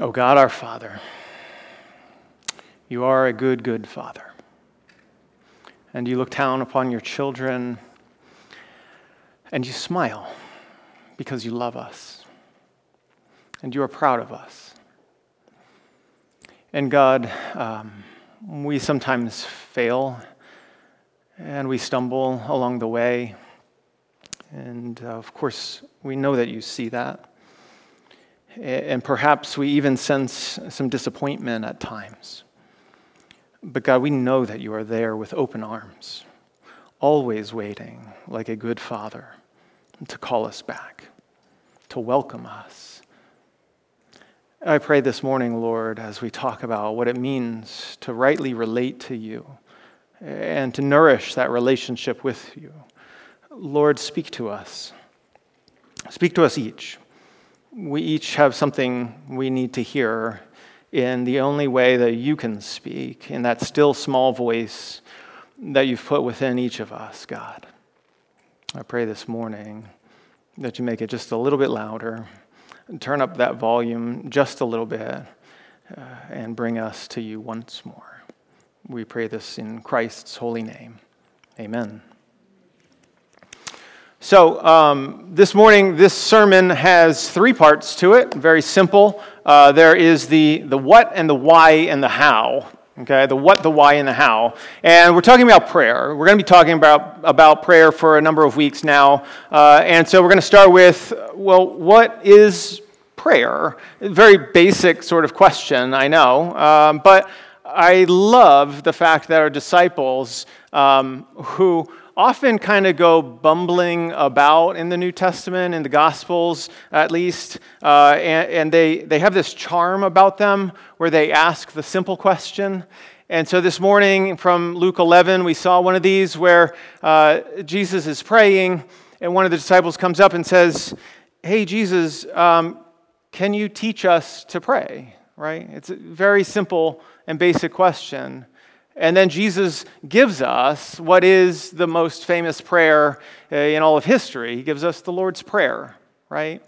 O oh God our Father, you are a good, good Father. And you look down upon your children and you smile because you love us and you are proud of us. And God, um, we sometimes fail and we stumble along the way. And uh, of course, we know that you see that. And perhaps we even sense some disappointment at times. But God, we know that you are there with open arms, always waiting like a good father to call us back, to welcome us. I pray this morning, Lord, as we talk about what it means to rightly relate to you and to nourish that relationship with you. Lord, speak to us. Speak to us each we each have something we need to hear in the only way that you can speak, in that still small voice that you've put within each of us, God. I pray this morning that you make it just a little bit louder, turn up that volume just a little bit, uh, and bring us to you once more. We pray this in Christ's holy name. Amen. So, um, this morning, this sermon has three parts to it, very simple. Uh, there is the, the what and the why and the how. Okay, the what, the why, and the how. And we're talking about prayer. We're going to be talking about, about prayer for a number of weeks now. Uh, and so we're going to start with well, what is prayer? Very basic sort of question, I know. Um, but I love the fact that our disciples um, who often kind of go bumbling about in the New Testament, in the Gospels at least, uh, and, and they, they have this charm about them where they ask the simple question. And so this morning from Luke 11, we saw one of these where uh, Jesus is praying, and one of the disciples comes up and says, Hey, Jesus, um, can you teach us to pray? Right? It's a very simple and basic question. And then Jesus gives us what is the most famous prayer uh, in all of history. He gives us the Lord's Prayer, right?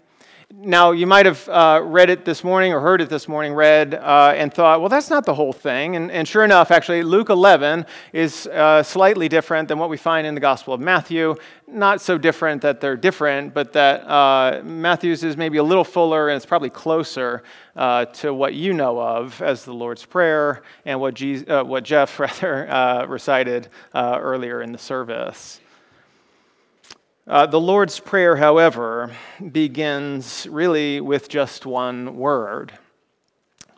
Now, you might have uh, read it this morning or heard it this morning read uh, and thought, well, that's not the whole thing. And, and sure enough, actually, Luke 11 is uh, slightly different than what we find in the Gospel of Matthew. Not so different that they're different, but that uh, Matthew's is maybe a little fuller and it's probably closer uh, to what you know of as the Lord's Prayer and what, Jesus, uh, what Jeff rather recited earlier in the service. Uh, the Lord's Prayer, however, begins really with just one word.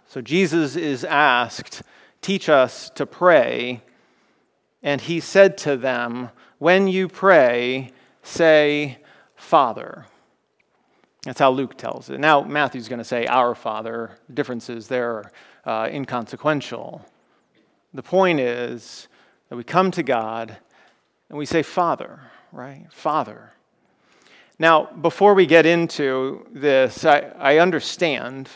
So Jesus is asked, Teach us to pray. And he said to them, When you pray, say, Father. That's how Luke tells it. Now, Matthew's going to say, Our Father. Differences there are uh, inconsequential. The point is that we come to God and we say, Father right? Father. Now, before we get into this, I, I understand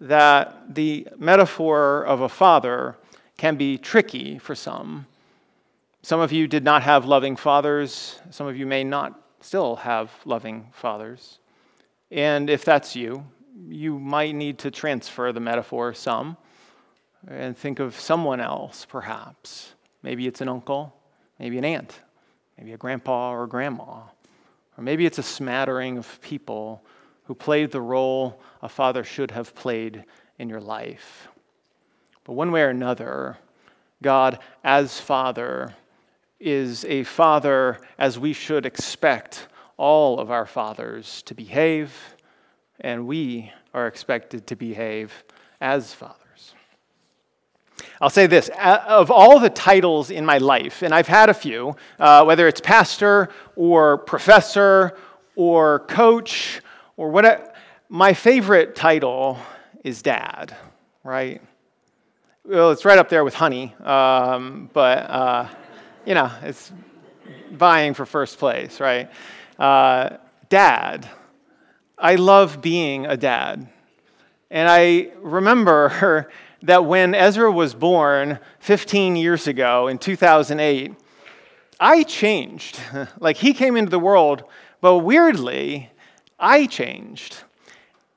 that the metaphor of a father can be tricky for some. Some of you did not have loving fathers. Some of you may not still have loving fathers. And if that's you, you might need to transfer the metaphor some and think of someone else, perhaps. Maybe it's an uncle, maybe an aunt, maybe a grandpa or a grandma. Or maybe it's a smattering of people who played the role a father should have played in your life. But one way or another, God, as Father, is a Father as we should expect all of our fathers to behave, and we are expected to behave as fathers. I'll say this of all the titles in my life, and I've had a few, uh, whether it's pastor or professor or coach or whatever, my favorite title is dad, right? Well, it's right up there with honey, um, but, uh, you know, it's vying for first place, right? Uh, dad. I love being a dad. And I remember that when Ezra was born 15 years ago in 2008, I changed. like he came into the world, but weirdly, I changed.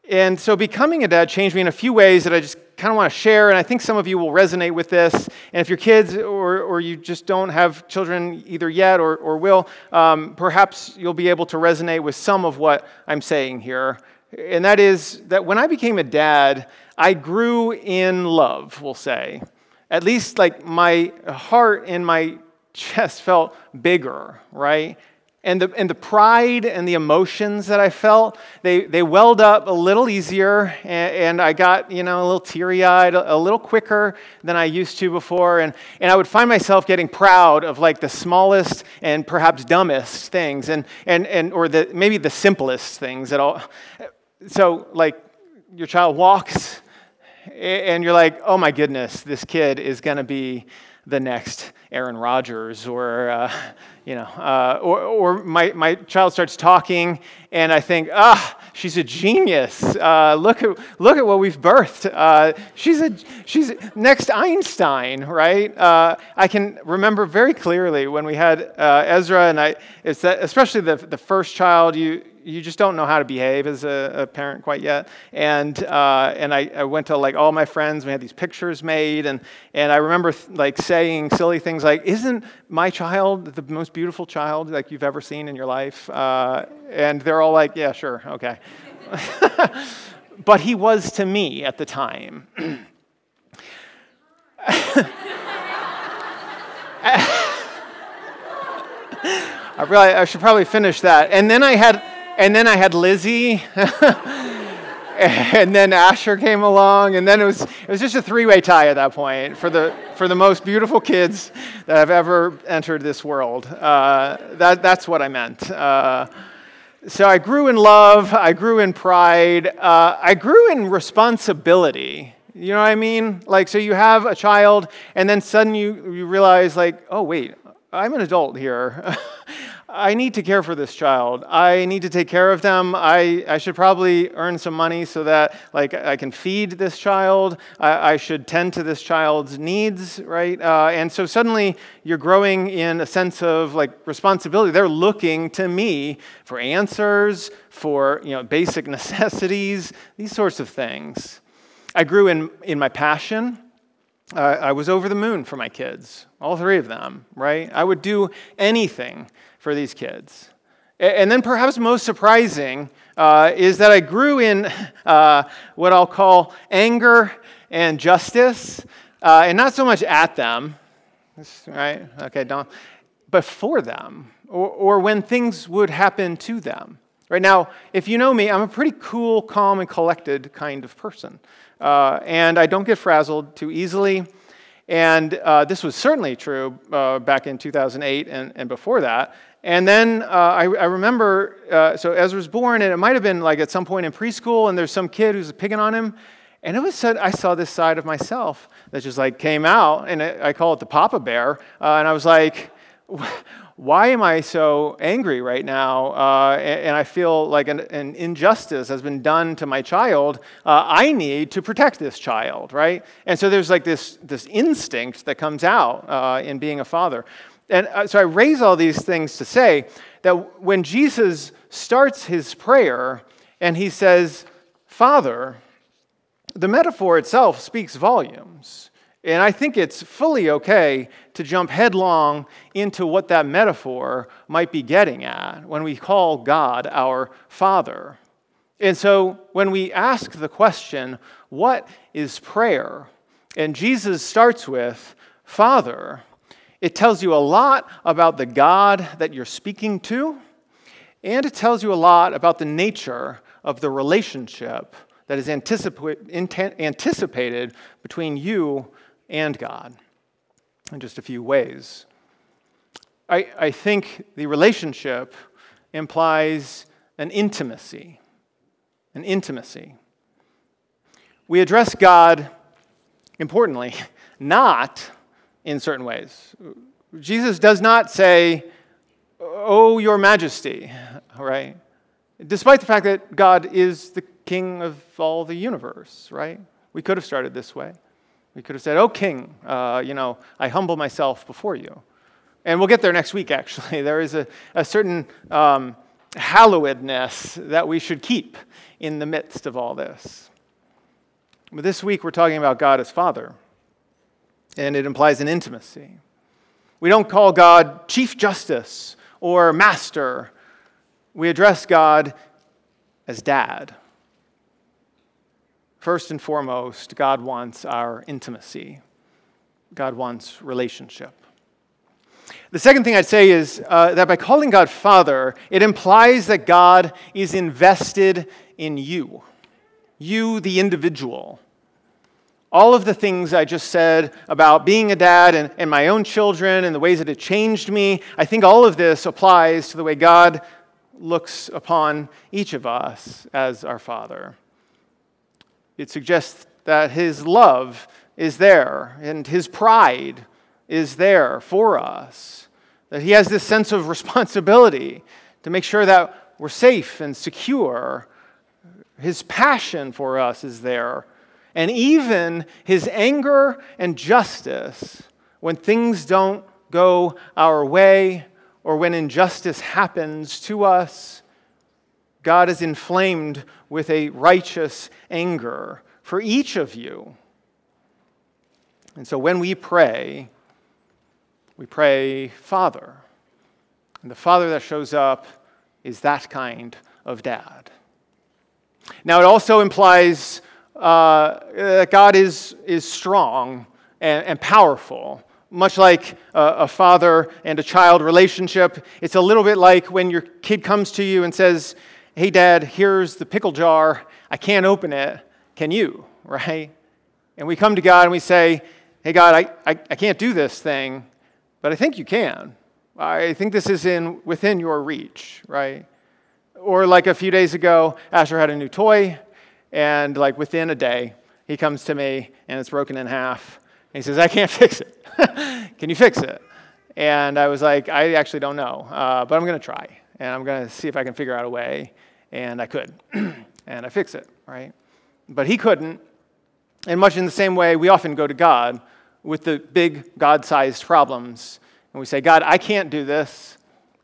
And so becoming a dad changed me in a few ways that I just kind of want to share, and I think some of you will resonate with this. And if your kids or, or you just don't have children either yet or, or will, um, perhaps you'll be able to resonate with some of what I'm saying here. And that is that when I became a dad, I grew in love, we'll say. At least, like, my heart and my chest felt bigger, right? And the, and the pride and the emotions that I felt, they, they welled up a little easier, and, and I got, you know, a little teary eyed, a, a, little quicker than I used to before. And, and I would find myself getting proud of like the smallest and perhaps dumbest things, and, and, and, or the, maybe the simplest things at all. So, like, your child walks, and you're like, oh my goodness, this kid is going to be the next Aaron Rodgers, or, uh, you know, uh, or, or my, my child starts talking, and I think, ah, she's a genius. Uh, look, at, look at what we've birthed. Uh, she's, a, she's next Einstein, right? Uh, I can remember very clearly when we had uh, Ezra, and I, it's that, especially the, the first child, you, you just don't know how to behave as a, a parent quite yet. And, uh, and I, I, went to like all my friends, we had these pictures made, and, and I remember th- like saying silly things like, Isn't my child the most beautiful child like you've ever seen in your life? Uh, and they're all like, Yeah, sure, okay. but he was to me at the time. I, really, I should probably finish that. And then I had and then I had Lizzie. and then Asher came along, and then it was, it was just a three way tie at that point for the, for the most beautiful kids that have ever entered this world. Uh, that, that's what I meant. Uh, so I grew in love, I grew in pride, uh, I grew in responsibility. You know what I mean? Like, so you have a child, and then suddenly you, you realize, like, oh, wait, I'm an adult here. I need to care for this child. I need to take care of them. I, I should probably earn some money so that like I can feed this child. I, I should tend to this child's needs, right? Uh, and so suddenly you're growing in a sense of like responsibility. They're looking to me for answers, for you know basic necessities, these sorts of things. I grew in, in my passion. Uh, I was over the moon for my kids, all three of them, right? I would do anything for these kids. And then, perhaps most surprising, uh, is that I grew in uh, what I'll call anger and justice, uh, and not so much at them, right? Okay, don't, but for them, or, or when things would happen to them. Right now, if you know me, I'm a pretty cool, calm, and collected kind of person. Uh, and I don't get frazzled too easily. And uh, this was certainly true uh, back in 2008 and, and before that. And then uh, I, I, remember, uh, so Ezra's born, and it might have been like at some point in preschool, and there's some kid who's picking on him. And it was said, I saw this side of myself that just like came out, and it, I call it the Papa Bear. Uh, and I was like, why am I so angry right now? Uh, and, and, I feel like an, an, injustice has been done to my child. Uh, I need to protect this child, right? And so there's like this, this instinct that comes out uh, in being a father. And uh, so I raise all these things to say that when Jesus starts his prayer and he says, Father, the metaphor itself speaks volumes. And I think it's fully okay to jump headlong into what that metaphor might be getting at when we call God our Father. And so when we ask the question, what is prayer? And Jesus starts with, Father, it tells you a lot about the God that you're speaking to, and it tells you a lot about the nature of the relationship that is anticipated between you and God in just a few ways. I, I think the relationship implies an intimacy. An intimacy. We address God, importantly, not in certain ways. Jesus does not say, Oh, your majesty, right? Despite the fact that God is the king of all the universe, right? We could have started this way. We could have said, Oh, king, uh, you know, I humble myself before you. And we'll get there next week, actually. There is a, a certain um, hallowedness that we should keep in the midst of all this. But this week we're talking about God as Father, and it implies an intimacy. We don't call God Chief Justice or Master, we address God as Dad. First and foremost, God wants our intimacy. God wants relationship. The second thing I'd say is uh, that by calling God Father, it implies that God is invested in you, you, the individual. All of the things I just said about being a dad and, and my own children and the ways that it changed me, I think all of this applies to the way God looks upon each of us as our Father. It suggests that His love is there and His pride is there for us, that He has this sense of responsibility to make sure that we're safe and secure. His passion for us is there and even his anger and justice when things don't go our way or when injustice happens to us, God is inflamed with a righteous anger for each of you. And so when we pray, we pray, Father. And the Father that shows up is that kind of dad. Now, it also implies uh, that God is, is strong and, and powerful. Much like a, a, father and a child relationship, it's a little bit like when your kid comes to you and says, Hey, dad, here's the pickle jar. I can't open it. Can you? Right? And we come to God and we say, Hey, God, I, I, I can't do this thing, but I think you can. I think this is in, within your reach, right? Or like a few days ago, Asher had a new toy and like within a day, he comes to me and it's broken in half. And he says, I can't fix it. Can you fix it? And I was like, I actually don't know, uh, but I'm going to try. And I'm going to see if I can figure out a way. And I could. and I fix it, right? But he couldn't. And much in the same way, we often go to God with the big God sized problems. And we say, God, I can't do this.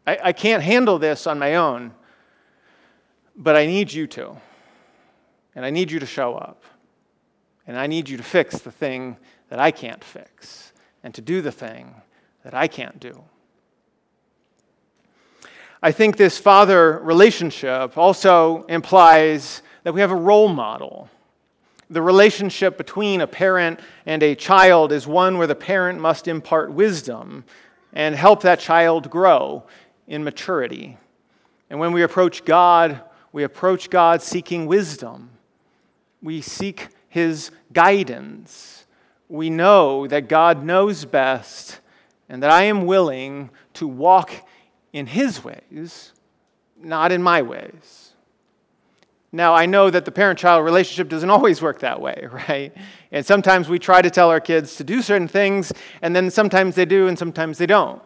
I, I can't handle this on my own. But I need you to. And I need you to show up. And I need you to fix the thing that I can't fix and to do the thing that I can't do. I think this father relationship also implies that we have a role model. The relationship between a parent and a child is one where the parent must impart wisdom and help that child grow in maturity. And when we approach God, we approach God seeking wisdom we seek his guidance. We know that God knows best and that I am willing to walk in his ways, not in my ways. Now, I know that the parent child relationship doesn't always work that way, right? And sometimes we try to tell our kids to do certain things, and then sometimes they do, and sometimes they don't.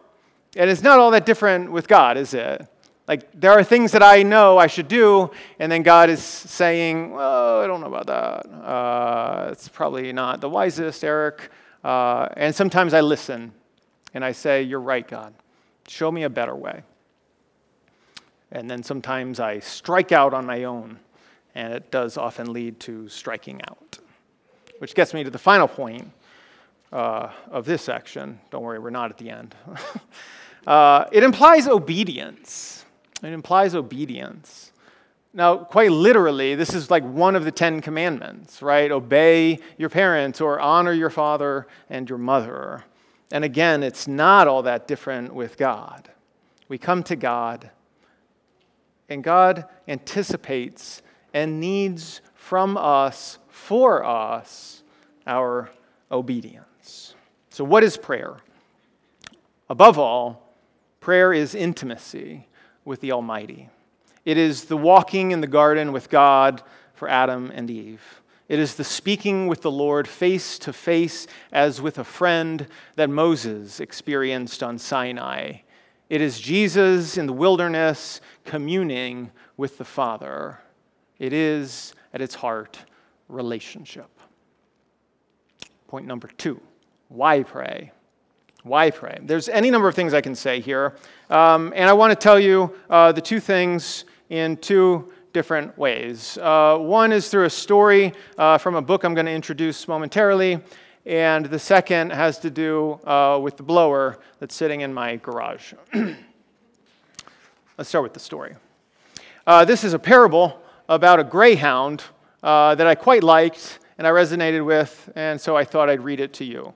And it's not all that different with God, is it? Like, there are things that I know I should do, and then God is saying, Well, I don't know about that. Uh, it's probably not the wisest, Eric. Uh, and sometimes I listen and I say, You're right, God. Show me a better way. And then sometimes I strike out on my own, and it does often lead to striking out. Which gets me to the final point uh, of this section. Don't worry, we're not at the end. uh, it implies obedience. It implies obedience. Now, quite literally, this is like one of the Ten Commandments, right? Obey your parents or honor your father and your mother. And again, it's not all that different with God. We come to God, and God anticipates and needs from us, for us, our obedience. So, what is prayer? Above all, prayer is intimacy with the Almighty. It is the walking in the garden with God for Adam and Eve. It is the speaking with the Lord face to face as with a friend that Moses experienced on Sinai. It is Jesus in the wilderness communing with the Father. It is, at its heart, relationship. Point number two why pray? Why pray? There's any number of things I can say here, um, and I want to tell you uh, the two things in two different ways. Uh, one is through a story uh, from a book I'm going to introduce momentarily, and the second has to do uh, with the blower that's sitting in my garage. Let's start with the story. Uh, this is a parable about a greyhound uh, that I quite liked and I resonated with, and so I thought I'd read it to you.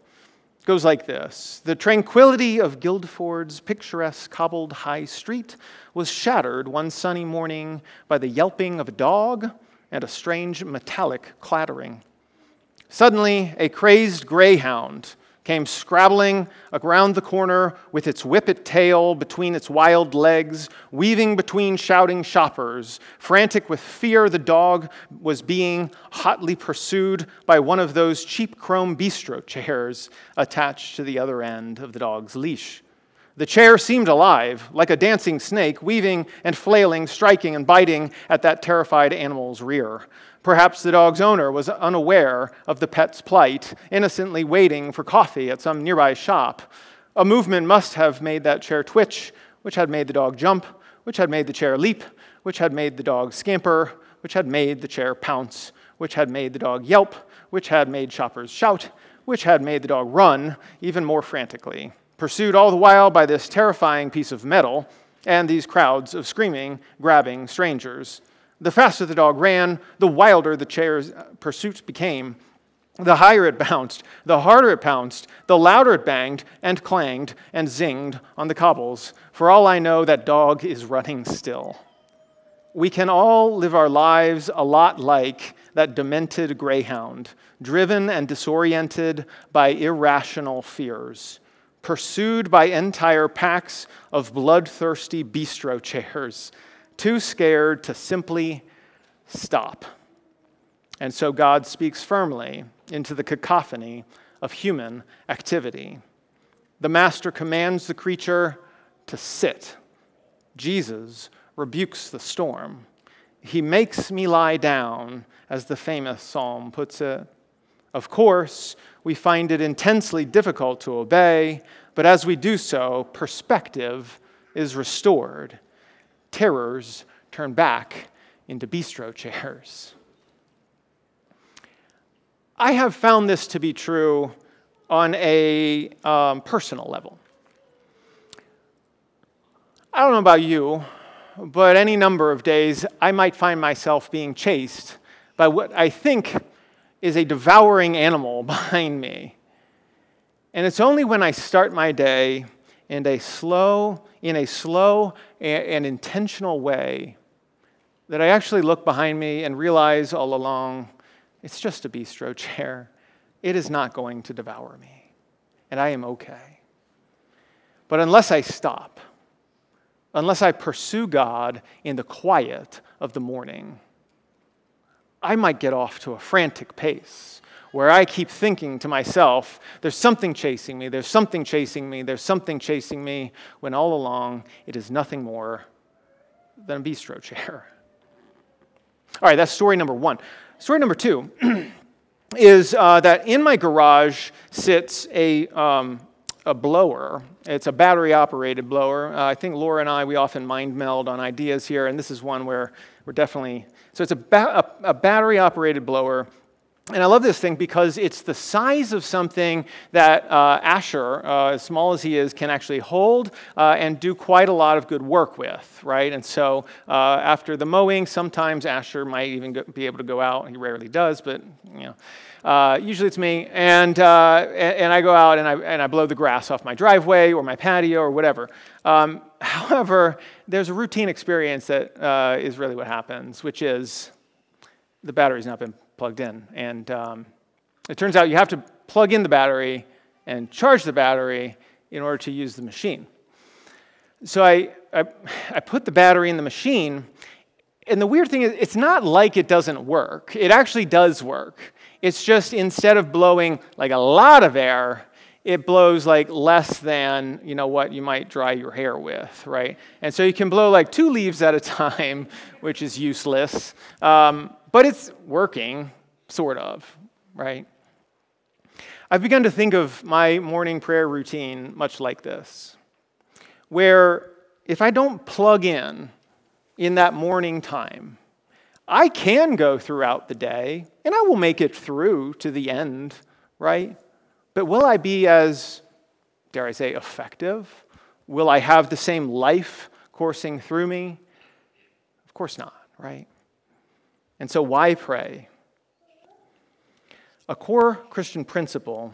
Goes like this The tranquility of Guildford's picturesque cobbled high street was shattered one sunny morning by the yelping of a dog and a strange metallic clattering. Suddenly, a crazed greyhound came scrabbling around the corner with its whippet tail between its wild legs, weaving between shouting shoppers. Frantic with fear, the dog was being hotly pursued by one of those cheap chrome bistro chairs attached to the other end of the dog's leash. The chair seemed alive, like a dancing snake, weaving and flailing, striking and biting at that terrified animal's rear. Perhaps the dog's owner was unaware of the pet's plight, innocently waiting for coffee at some nearby shop. A movement must have made that chair twitch, which had made the dog jump, which had made the chair leap, which had made the dog scamper, which had made the chair pounce, which had made the dog yelp, which had made shoppers shout, which had made the dog run even more frantically, pursued all the while by this terrifying piece of metal and these crowds of screaming, grabbing strangers. The faster the dog ran, the wilder the chair's uh, pursuit became. The higher it bounced, the harder it pounced, the louder it banged and clanged and zinged on the cobbles. For all I know, that dog is running still. We can all live our lives a lot like that demented greyhound, driven and disoriented by irrational fears, pursued by entire packs of bloodthirsty bistro chairs too scared to simply stop. And so God speaks firmly into the cacophony of human activity. The master commands the creature to sit. Jesus rebukes the storm. He makes me lie down, as the famous psalm puts it. Of course, we find it intensely difficult to obey, but as we do so, perspective is restored terrors turn back into bistro chairs. I have found this to be true on a um, personal level. I don't know about you, but any number of days I might find myself being chased by what I think is a devouring animal behind me. And it's only when I start my day in a slow, in a slow and intentional way that I actually look behind me and realize all along it's just a bistro chair. It is not going to devour me, and I am okay. But unless I stop, unless I pursue God in the quiet of the morning, I might get off to a frantic pace where I keep thinking to myself, there's something chasing me, there's something chasing me, there's something chasing me, when all along it is nothing more than a bistro chair. All right, that's story number one. Story number two is uh, that in my garage sits a, um, a blower. It's a battery operated blower. Uh, I think Laura and I, we often mind meld on ideas here, and this is one where we're definitely. So it's a, ba- a, a battery operated blower and I love this thing because it's the size of something that uh, Asher, uh, as small as he is, can actually hold uh, and do quite a lot of good work with, right? And so uh, after the mowing, sometimes Asher might even go, be able to go out. He rarely does, but you know. Uh, usually it's me, and, uh, and I go out and I, and I blow the grass off my driveway or my patio or whatever. Um, however, there's a routine experience that is really what happens, which is the battery's not been plugged in. And um, it turns out you have to plug in the battery and charge the battery in order to use the machine. So I, I, I put the battery in the machine, and the weird thing is, it's not like it doesn't work. It actually does work. It's just instead of blowing like a lot of air, it blows like less than you know what you might dry your hair with right and so you can blow like two leaves at a time which is useless um, but it's working, sort of, right? I've begun to think of my morning prayer routine much like this, where if I don't plug in in that morning time, I can go throughout the day and I will make it through to the end, right? But will I be as, dare I say, effective? Will I have the same life coursing through me? Of course not, right? And so, why pray? A core Christian principle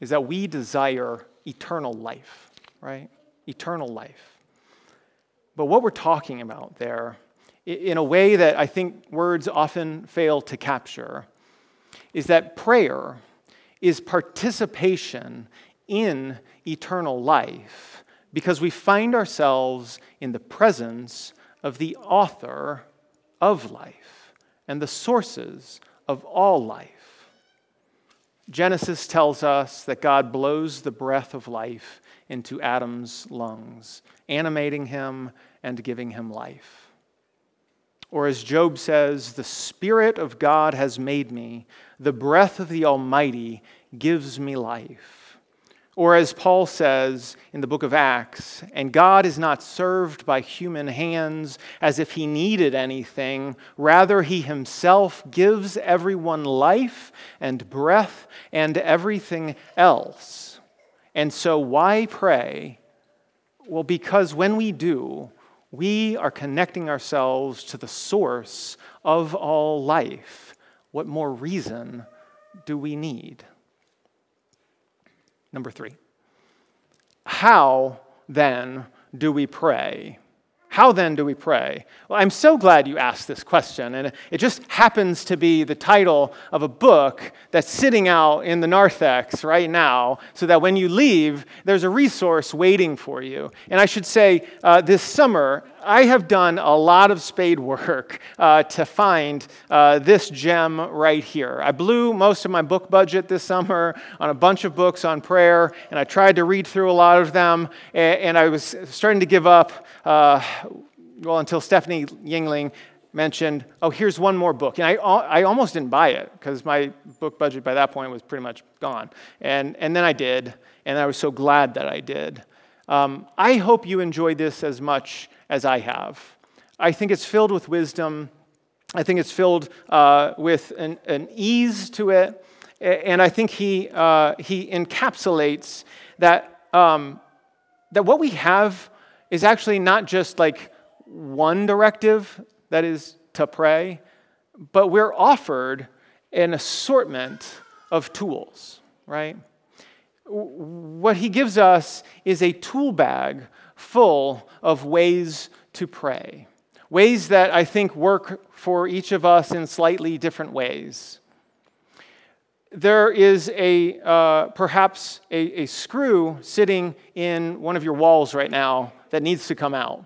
is that we desire eternal life, right? Eternal life. But what we're talking about there, in a way that I think words often fail to capture, is that prayer is participation in eternal life because we find ourselves in the presence of the author of life and the sources of all life. Genesis tells us that God blows the breath of life into Adam's lungs, animating him and giving him life. Or as Job says, the Spirit of God has made me, the breath of the Almighty gives me life. Or as Paul says in the book of Acts, and God is not served by human hands as if he needed anything. Rather, he himself gives everyone life and breath and everything else. And so, why pray? Well, because when we do, we are connecting ourselves to the source of all life. What more reason do we need? Number three, how then do we pray? How then do we pray? Well, I'm so glad you asked this question, and it just happens to be the title of a book that's sitting out in the narthex right now, so that when you leave, there's a resource waiting for you. And I should say, uh, this summer, I have done a lot of spade work uh, to find uh, this gem right here. I blew most of my book budget this summer on a bunch of books on prayer, and I tried to read through a lot of them, and, and I was starting to give up uh, well, until Stephanie Yingling mentioned, oh, here's one more book. And I, I almost didn't buy it because my book budget by that point was pretty much gone. And, and then I did, and I was so glad that I did. Um, I hope you enjoyed this as much as I have. I think it's filled with wisdom. I think it's filled uh, with an, an, ease to it. And I think he, uh, he encapsulates that, um, that what we have is actually not just like one directive, that is to pray, but we're offered an assortment of tools, right? What he gives us is a tool bag full of ways to pray, ways that I think work for each of us in slightly different ways. There is a uh, perhaps a, a screw sitting in one of your walls right now that needs to come out.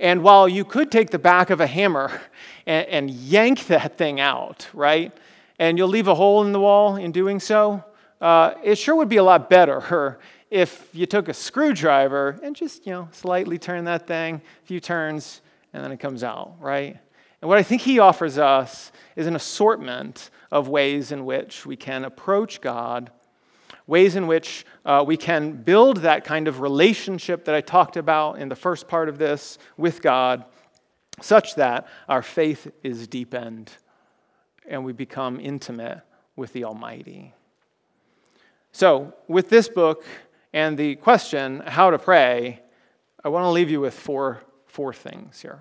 And while you could take the back of a hammer and, and, yank that thing out, right, and you'll leave a hole in the wall in doing so, uh, it sure would be a lot better if you took a screwdriver and just, you know, slightly turn that thing a few turns and then it comes out, right? And what I think he offers us is an assortment of ways in which we can approach God ways in which uh, we can build that kind of relationship that I talked about in the first part of this with God, such that our faith is deepened and we become intimate with the Almighty. So, with this book and the question, how to pray, I want to leave you with four, four things here.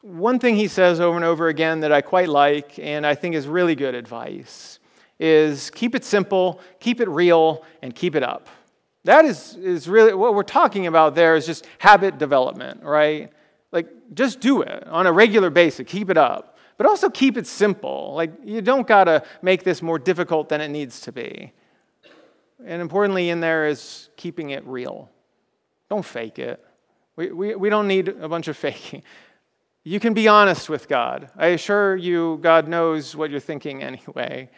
One thing he says over and over again that I quite like and I think is really good advice is keep it simple, keep it real, and keep it up. That is, is really what we're talking about there is just habit development, right? Like, just do it on a regular basis, keep it up. But also keep it simple. Like, you don't got to make this more difficult than it needs to be. And importantly, in there is keeping it real. Don't fake it. We, we, we don't need a bunch of faking. You can be honest with God. I assure you, God knows what you're thinking anyway.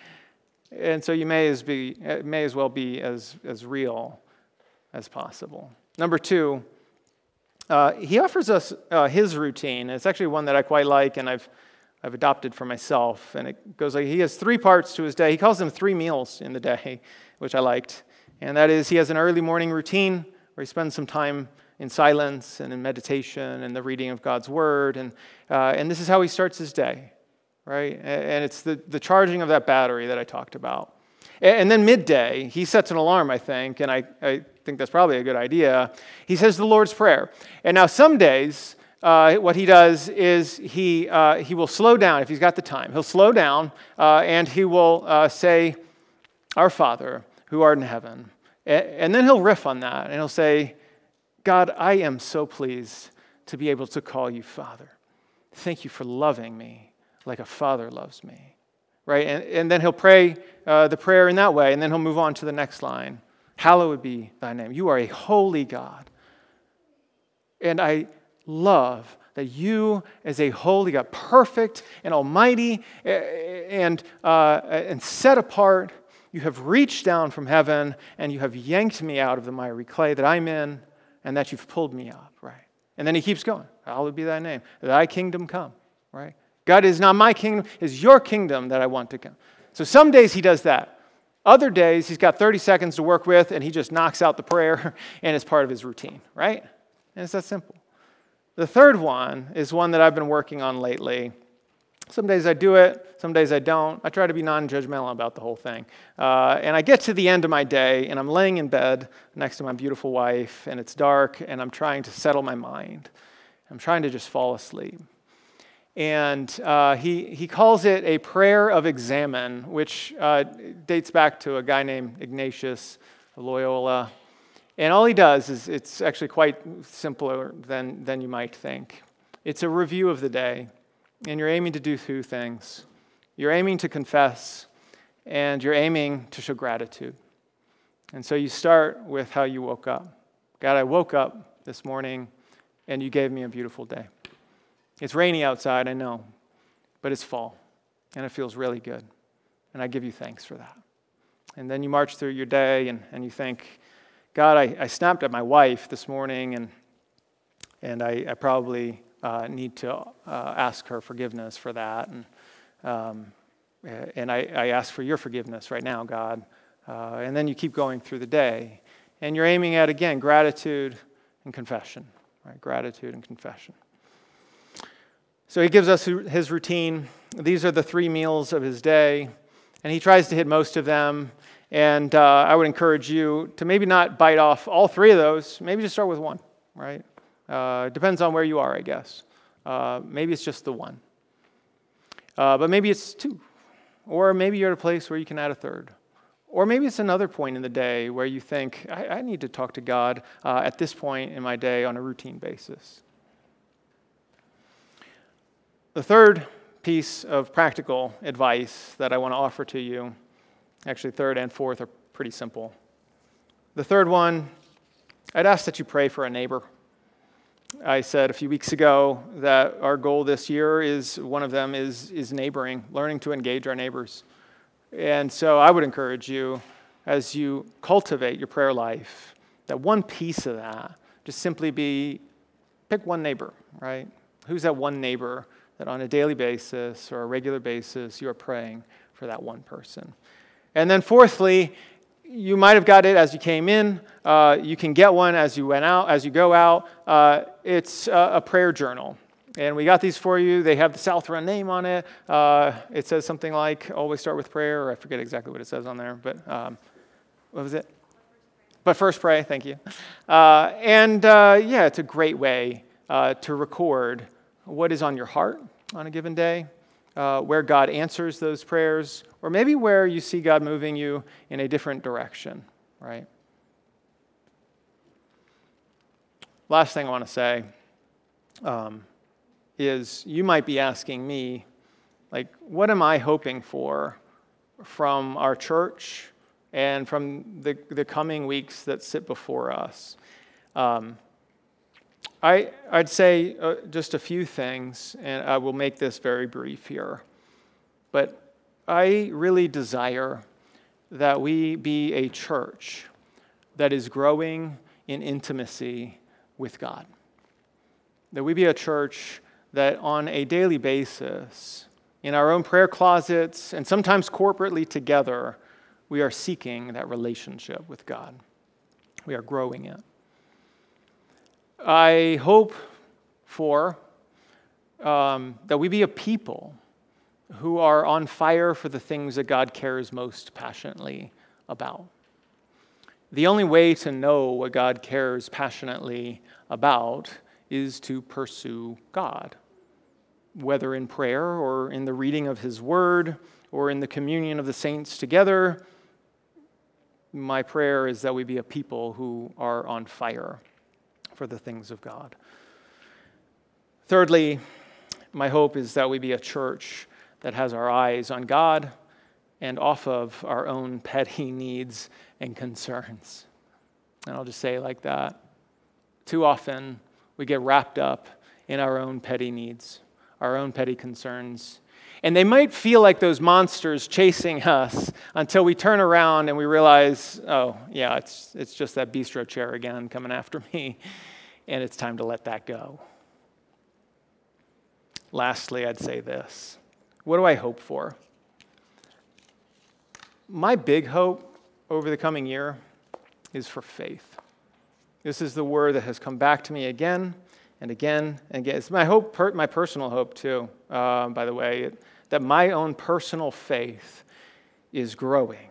And so you may as, be, may as well be as, as real as possible. Number two, uh, he offers us uh, his routine. It's actually one that I quite like, and I've, I've adopted for myself. And it goes like he has three parts to his day. He calls them three meals in the day, which I liked. And that is, he has an early morning routine where he spends some time in silence and in meditation and the reading of God's word. And, uh, and this is how he starts his day, right? And it's the, the charging of that battery that I talked about. And then midday, he sets an alarm, I think, and I, I think that's probably a good idea. He says the Lord's Prayer. And now, some days, uh, what he does is he, uh, he will slow down if he's got the time. He'll slow down uh, and he will uh, say, Our Father, who art in heaven. And then he'll riff on that and he'll say, God, I am so pleased to be able to call you Father. Thank you for loving me like a father loves me. Right? And, and then he'll pray uh, the prayer in that way, and then he'll move on to the next line Hallowed be thy name. You are a holy God. And I love that you, as a holy God, perfect and almighty and, uh, and set apart, you have reached down from heaven and you have yanked me out of the miry clay that I'm in and that you've pulled me up, right? And then he keeps going. Hallowed be thy name. Thy kingdom come, right? God is not my kingdom, it's your kingdom that I want to come. So some days he does that. Other days he's got 30 seconds to work with and he just knocks out the prayer and it's part of his routine, right? And it's that simple. The third one is one that I've been working on lately. Some days I do it, some days I don't. I try to be non judgmental about the whole thing. Uh, and I get to the end of my day, and I'm laying in bed next to my beautiful wife, and it's dark, and I'm trying to settle my mind. I'm trying to just fall asleep. And uh, he, he calls it a prayer of examen, which uh, dates back to a guy named Ignatius Loyola. And all he does is it's actually quite simpler than, than you might think. It's a review of the day, and you're aiming to do two things. You're aiming to confess, and you're aiming to show gratitude. And so you start with how you woke up. God, I woke up this morning, and you gave me a beautiful day. It's rainy outside, I know, but it's fall, and it feels really good. And I give you thanks for that. And then you march through your day, and, and you think, God, I, I snapped at my wife this morning, and, and I, I probably uh, need to uh, ask her forgiveness for that. And, um, and I, I, ask for your forgiveness right now, God. Uh, and then you keep going through the day. And you're aiming at, again, gratitude and confession, right? Gratitude and confession. So he gives us his routine. These are the three meals of his day. And he tries to hit most of them. And uh, I would encourage you to maybe not bite off all three of those. Maybe just start with one, right? Uh, depends on where you are, I guess. Uh, maybe it's just the one. Uh, but maybe it's two. Or maybe you're at a place where you can add a third. Or maybe it's another point in the day where you think, I, I need to talk to God uh, at this point in my day on a routine basis. The third piece of practical advice that I want to offer to you Actually, third and fourth are pretty simple. The third one, I'd ask that you pray for a neighbor. I said a few weeks ago that our goal this year is one of them is, is neighboring, learning to engage our neighbors. And so I would encourage you as you cultivate your prayer life that one piece of that just simply be pick one neighbor, right? Who's that one neighbor that on a daily basis or a regular basis you are praying for that one person? And then, fourthly, you might have got it as you came in. Uh, you can get one as you went out, as you go out. Uh, it's a, a, prayer journal. And we got these for you. They have the South Run name on it. Uh, it says something like, always start with prayer, or I forget exactly what it says on there, but um, what was it? But first pray, thank you. Uh, and uh, yeah, it's a great way uh, to record what is on your heart on a given day uh, where God answers those prayers, or maybe where you see God moving you in a different direction, right? Last thing I want to say um, is you might be asking me, like, what am I hoping for from our church and from the, the coming weeks that sit before us? Um, I, I'd say uh, just a few things, and I will make this very brief here. But I really desire that we be a church that is growing in intimacy with God. That we be a church that on a daily basis in our own prayer closets, and sometimes corporately together, we are seeking that relationship with God. We are growing it. I hope for um, that we be a people who are on fire for the things that God cares most passionately about. The only way to know what God cares passionately about is to pursue God, whether in prayer or in the reading of His Word or in the communion of the saints together. My prayer is that we be a people who are on fire for the things of God. Thirdly, my hope is that we be a church that has our eyes on God and off of our own petty needs and concerns. And I'll just say like that. Too often, we get wrapped up in our own petty needs, our own petty concerns. And they might feel like those monsters chasing us until we turn around and we realize, oh, yeah, it's, it's just that bistro chair again coming after me. And it's time to let that go. Lastly, I'd say this What do I hope for? My big hope over the coming year is for faith. This is the word that has come back to me again and again and again. It's my hope, my personal hope too, uh, by the way, that my own personal faith is growing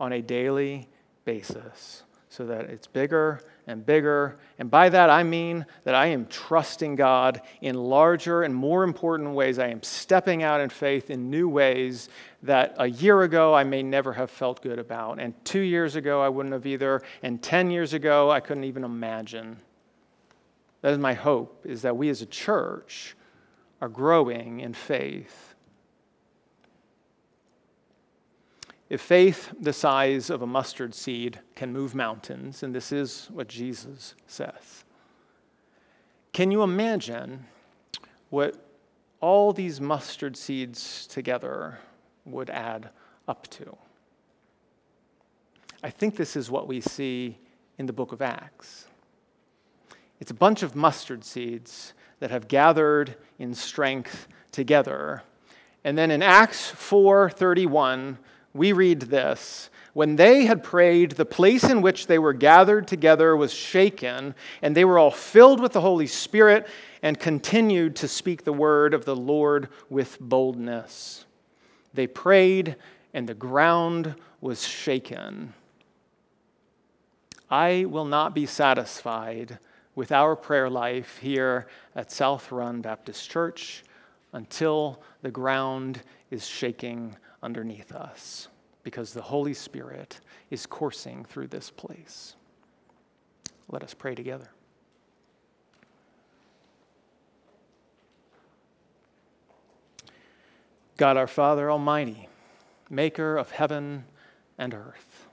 on a daily basis so that it's bigger and bigger. And by that, I mean that I am trusting God in larger and more important ways. I am stepping out in faith in new ways that a year ago I may never have felt good about. And two years ago, I wouldn't have either. And 10 years ago, I couldn't even imagine. That is my hope, is that we as a church are growing in faith If faith the size of a mustard seed can move mountains, and this is what Jesus says, can you imagine what all these mustard seeds together would add up to? I think this is what we see in the book of Acts. It's a bunch of mustard seeds that have gathered in strength together. And then in Acts 4:31, we read this When they had prayed, the place in which they were gathered together was shaken, and they were all filled with the Holy Spirit and continued to speak the word of the Lord with boldness. They prayed, and the ground was shaken. I will not be satisfied with our prayer life here at South Run Baptist Church until the ground is shaking underneath us because the Holy Spirit is coursing through this place. Let us pray together. God our Father Almighty, maker of heaven and earth,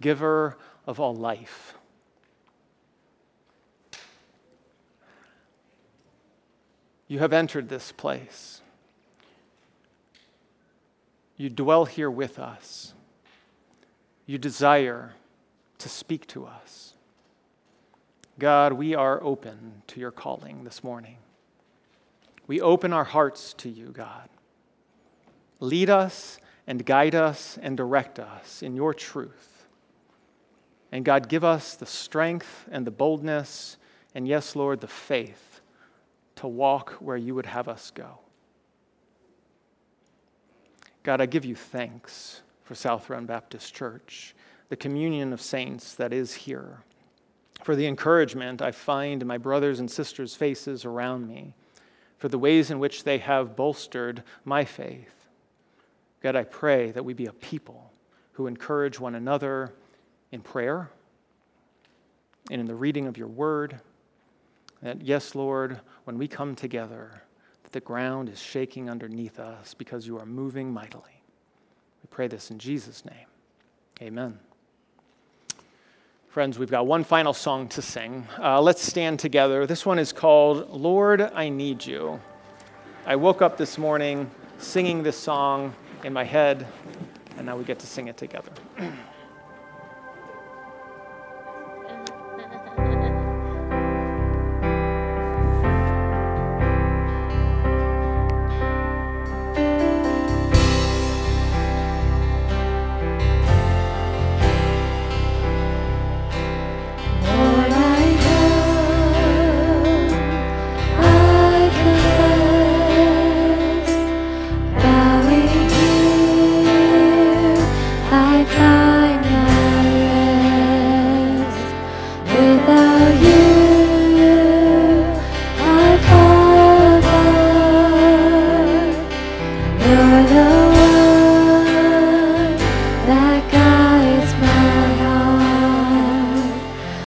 giver of all life. You have entered this place you dwell here with us. You desire to speak to us. God, we are open to your calling this morning. We open our hearts to you, God. Lead us and guide us and direct us in your truth. And God, give us the strength and the boldness, and yes, Lord, the faith to walk where you would have us go. God, I give you thanks for South Run Baptist Church, the communion of saints that is here, for the encouragement I find in my brothers and sisters' faces around me, for the ways in which they have bolstered my faith. God, I pray that we be a people who encourage one another in prayer and in the reading of your word. That, yes, Lord, when we come together, the ground is shaking underneath us because you are moving mightily. We pray this in Jesus' name. Amen. Friends, we've got one final song to sing. Uh, let's stand together. This one is called Lord, I Need You. I woke up this morning singing this song in my head, and now we get to sing it together.